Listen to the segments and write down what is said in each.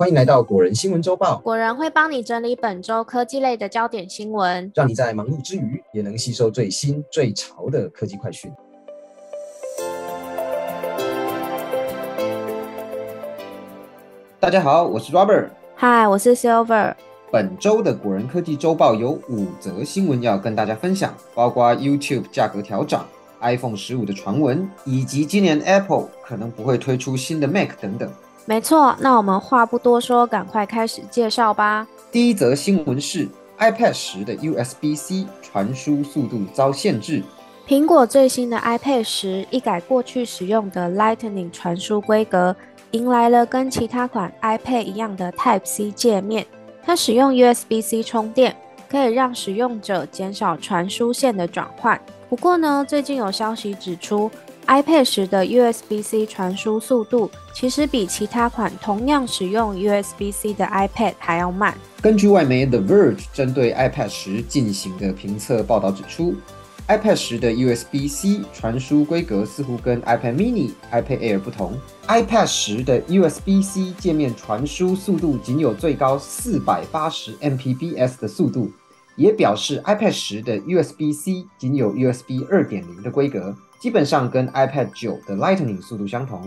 欢迎来到果仁新闻周报，果仁会帮你整理本周科技类的焦点新闻，让你在忙碌之余也能吸收最新最潮的科技快讯。大家好，我是 Robert，嗨，我是 Silver。本周的果仁科技周报有五则新闻要跟大家分享，包括 YouTube 价格调涨、iPhone 十五的传闻，以及今年 Apple 可能不会推出新的 Mac 等等。没错，那我们话不多说，赶快开始介绍吧。第一则新闻是 iPad 十的 USB-C 传输速度遭限制。苹果最新的 iPad 十一改过去使用的 Lightning 传输规格，迎来了跟其他款 iPad 一样的 Type C 界面。它使用 USB-C 充电，可以让使用者减少传输线的转换。不过呢，最近有消息指出。iPad 十的 USB-C 传输速度其实比其他款同样使用 USB-C 的 iPad 还要慢。根据外媒 The Verge 针对 iPad 十进行的评测报道指出，iPad 十的 USB-C 传输规格似乎跟 iPad Mini、iPad Air 不同。iPad 十的 USB-C 界面传输速度仅有最高四百八十 Mbps 的速度，也表示 iPad 十的 USB-C 仅有 USB 二点零的规格。基本上跟 iPad 九的 Lightning 速度相同。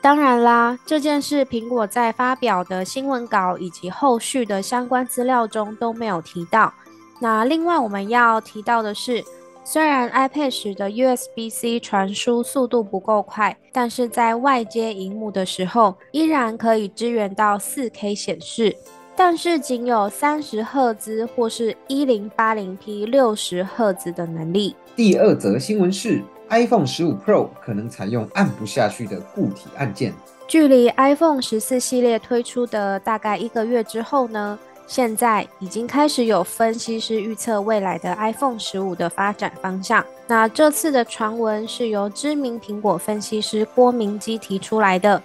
当然啦，这件事苹果在发表的新闻稿以及后续的相关资料中都没有提到。那另外我们要提到的是，虽然 iPad 十的 USB-C 传输速度不够快，但是在外接荧幕的时候，依然可以支援到 4K 显示，但是仅有三十赫兹或是一零八零 P 六十赫兹的能力。第二则新闻是。iPhone 十五 Pro 可能采用按不下去的固体按键。距离 iPhone 十四系列推出的大概一个月之后呢，现在已经开始有分析师预测未来的 iPhone 十五的发展方向。那这次的传闻是由知名苹果分析师郭明基提出来的。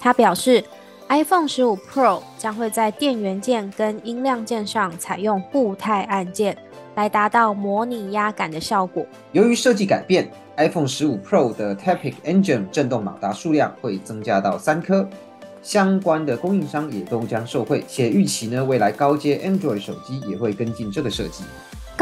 他表示，iPhone 十五 Pro 将会在电源键跟音量键上采用固态按键，来达到模拟压感的效果。由于设计改变。iPhone 十五 Pro 的 Taptic Engine 震动马达数量会增加到三颗，相关的供应商也都将受惠，且预期呢未来高阶 Android 手机也会跟进这个设计。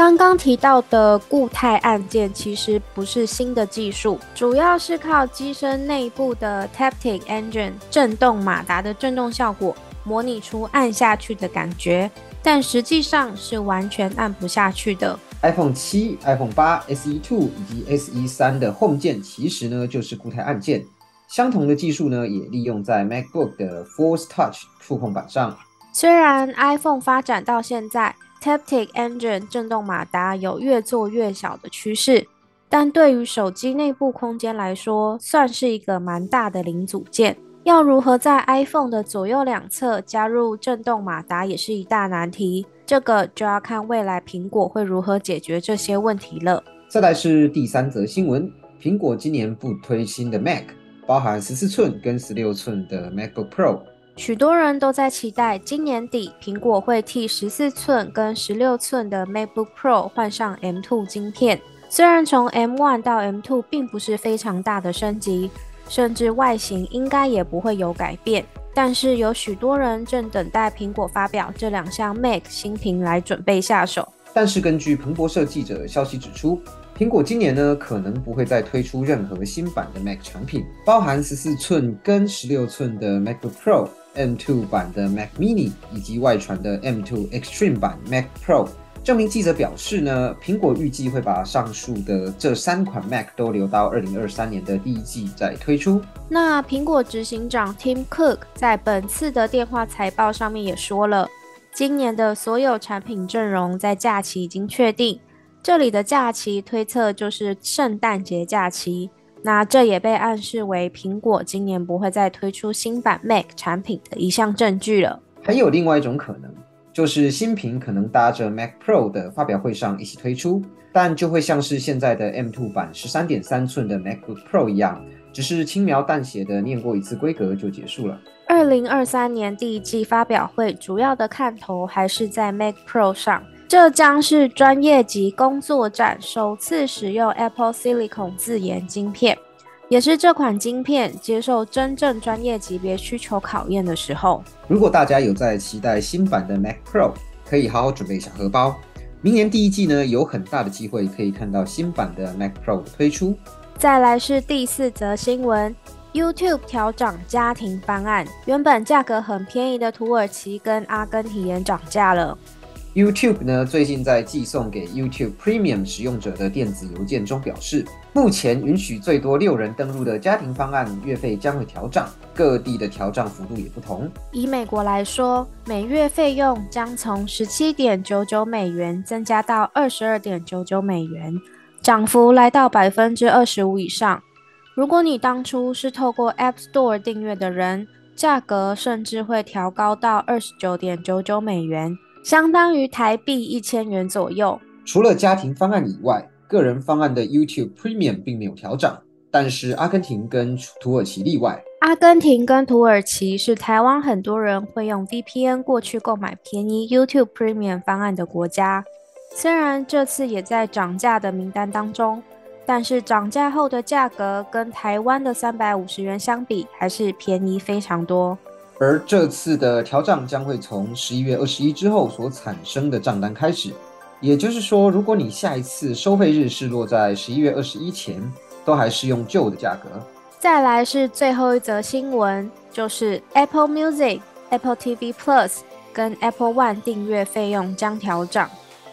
刚刚提到的固态按键其实不是新的技术，主要是靠机身内部的 Taptic Engine 震动马达的震动效果，模拟出按下去的感觉，但实际上是完全按不下去的。iPhone 七、iPhone 八、SE Two 以及 SE 三的 Home 键其实呢就是固态按键，相同的技术呢也利用在 MacBook 的 Force Touch 触控板上。虽然 iPhone 发展到现在，Taptic Engine 震动马达有越做越小的趋势，但对于手机内部空间来说，算是一个蛮大的零组件。要如何在 iPhone 的左右两侧加入震动马达，也是一大难题。这个就要看未来苹果会如何解决这些问题了。再来是第三则新闻，苹果今年不推新的 Mac，包含十四寸跟十六寸的 MacBook Pro。许多人都在期待今年底苹果会替十四寸跟十六寸的 MacBook Pro 换上 M2 晶片。虽然从 M1 到 M2 并不是非常大的升级，甚至外形应该也不会有改变。但是有许多人正等待苹果发表这两项 Mac 新品来准备下手。但是根据彭博社记者消息指出，苹果今年呢可能不会再推出任何新版的 Mac 产品，包含十四寸跟十六寸的 MacBook Pro、M2 版的 Mac Mini 以及外传的 M2 Extreme 版 Mac Pro。这名记者表示呢，苹果预计会把上述的这三款 Mac 都留到二零二三年的第一季再推出。那苹果执行长 Tim Cook 在本次的电话财报上面也说了，今年的所有产品阵容在假期已经确定，这里的假期推测就是圣诞节假期。那这也被暗示为苹果今年不会再推出新版 Mac 产品的一项证据了。还有另外一种可能。就是新品可能搭着 Mac Pro 的发表会上一起推出，但就会像是现在的 M2 版十三点三寸的 MacBook Pro 一样，只是轻描淡写的念过一次规格就结束了。二零二三年第一季发表会主要的看头还是在 Mac Pro 上，这将是专业级工作站首次使用 Apple Silicon 自研晶片。也是这款晶片接受真正专业级别需求考验的时候。如果大家有在期待新版的 Mac Pro，可以好好准备一下荷包。明年第一季呢，有很大的机会可以看到新版的 Mac Pro 推出。再来是第四则新闻，YouTube 调涨家庭方案，原本价格很便宜的土耳其跟阿根廷也涨价了。YouTube 呢，最近在寄送给 YouTube Premium 使用者的电子邮件中表示，目前允许最多六人登录的家庭方案月费将会调涨，各地的调涨幅度也不同。以美国来说，每月费用将从十七点九九美元增加到二十二点九九美元，涨幅来到百分之二十五以上。如果你当初是透过 App Store 订阅的人，价格甚至会调高到二十九点九九美元。相当于台币一千元左右。除了家庭方案以外，个人方案的 YouTube Premium 并没有调整，但是阿根廷跟土耳其例外。阿根廷跟土耳其是台湾很多人会用 VPN 过去购买便宜 YouTube Premium 方案的国家。虽然这次也在涨价的名单当中，但是涨价后的价格跟台湾的三百五十元相比，还是便宜非常多。而这次的调账将会从十一月二十一之后所产生的账单开始，也就是说，如果你下一次收费日是落在十一月二十一前，都还是用旧的价格。再来是最后一则新闻，就是 Apple Music、Apple TV Plus 跟 Apple One 订阅费用将调涨。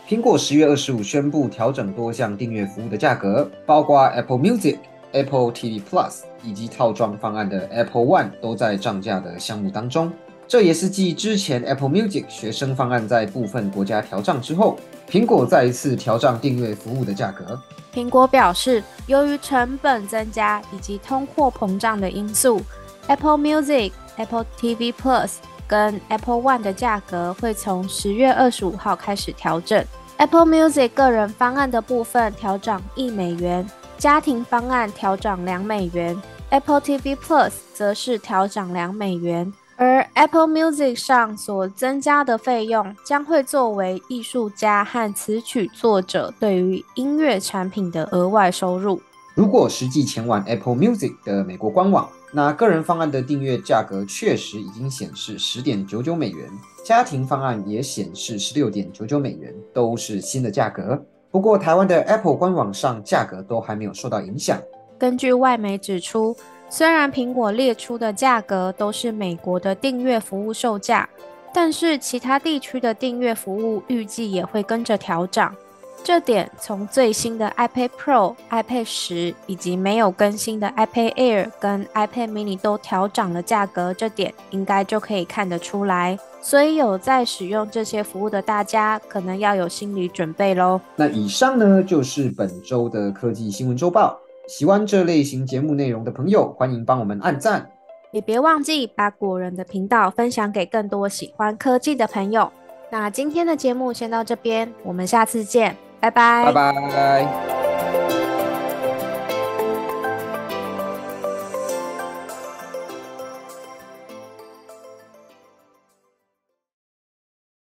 苹果十月二十五宣布调整多项订阅服务的价格，包括 Apple Music。Apple TV Plus 以及套装方案的 Apple One 都在涨价的项目当中。这也是继之前 Apple Music 学生方案在部分国家调涨之后，苹果再一次调涨订阅服务的价格。苹果表示，由于成本增加以及通货膨胀的因素，Apple Music、Apple TV Plus 跟 Apple One 的价格会从十月二十五号开始调整。Apple Music 个人方案的部分调涨一美元。家庭方案调涨两美元，Apple TV Plus 则是调涨两美元，而 Apple Music 上所增加的费用将会作为艺术家和词曲作者对于音乐产品的额外收入。如果实际前往 Apple Music 的美国官网，那个人方案的订阅价格确实已经显示十点九九美元，家庭方案也显示十六点九九美元，都是新的价格。不过，台湾的 Apple 官网上价格都还没有受到影响。根据外媒指出，虽然苹果列出的价格都是美国的订阅服务售价，但是其他地区的订阅服务预计也会跟着调涨。这点从最新的 iPad Pro、iPad 十以及没有更新的 iPad Air 跟 iPad Mini 都调涨了价格，这点应该就可以看得出来。所以有在使用这些服务的大家，可能要有心理准备喽。那以上呢就是本周的科技新闻周报。喜欢这类型节目内容的朋友，欢迎帮我们按赞，也别忘记把果仁的频道分享给更多喜欢科技的朋友。那今天的节目先到这边，我们下次见。拜拜，拜拜。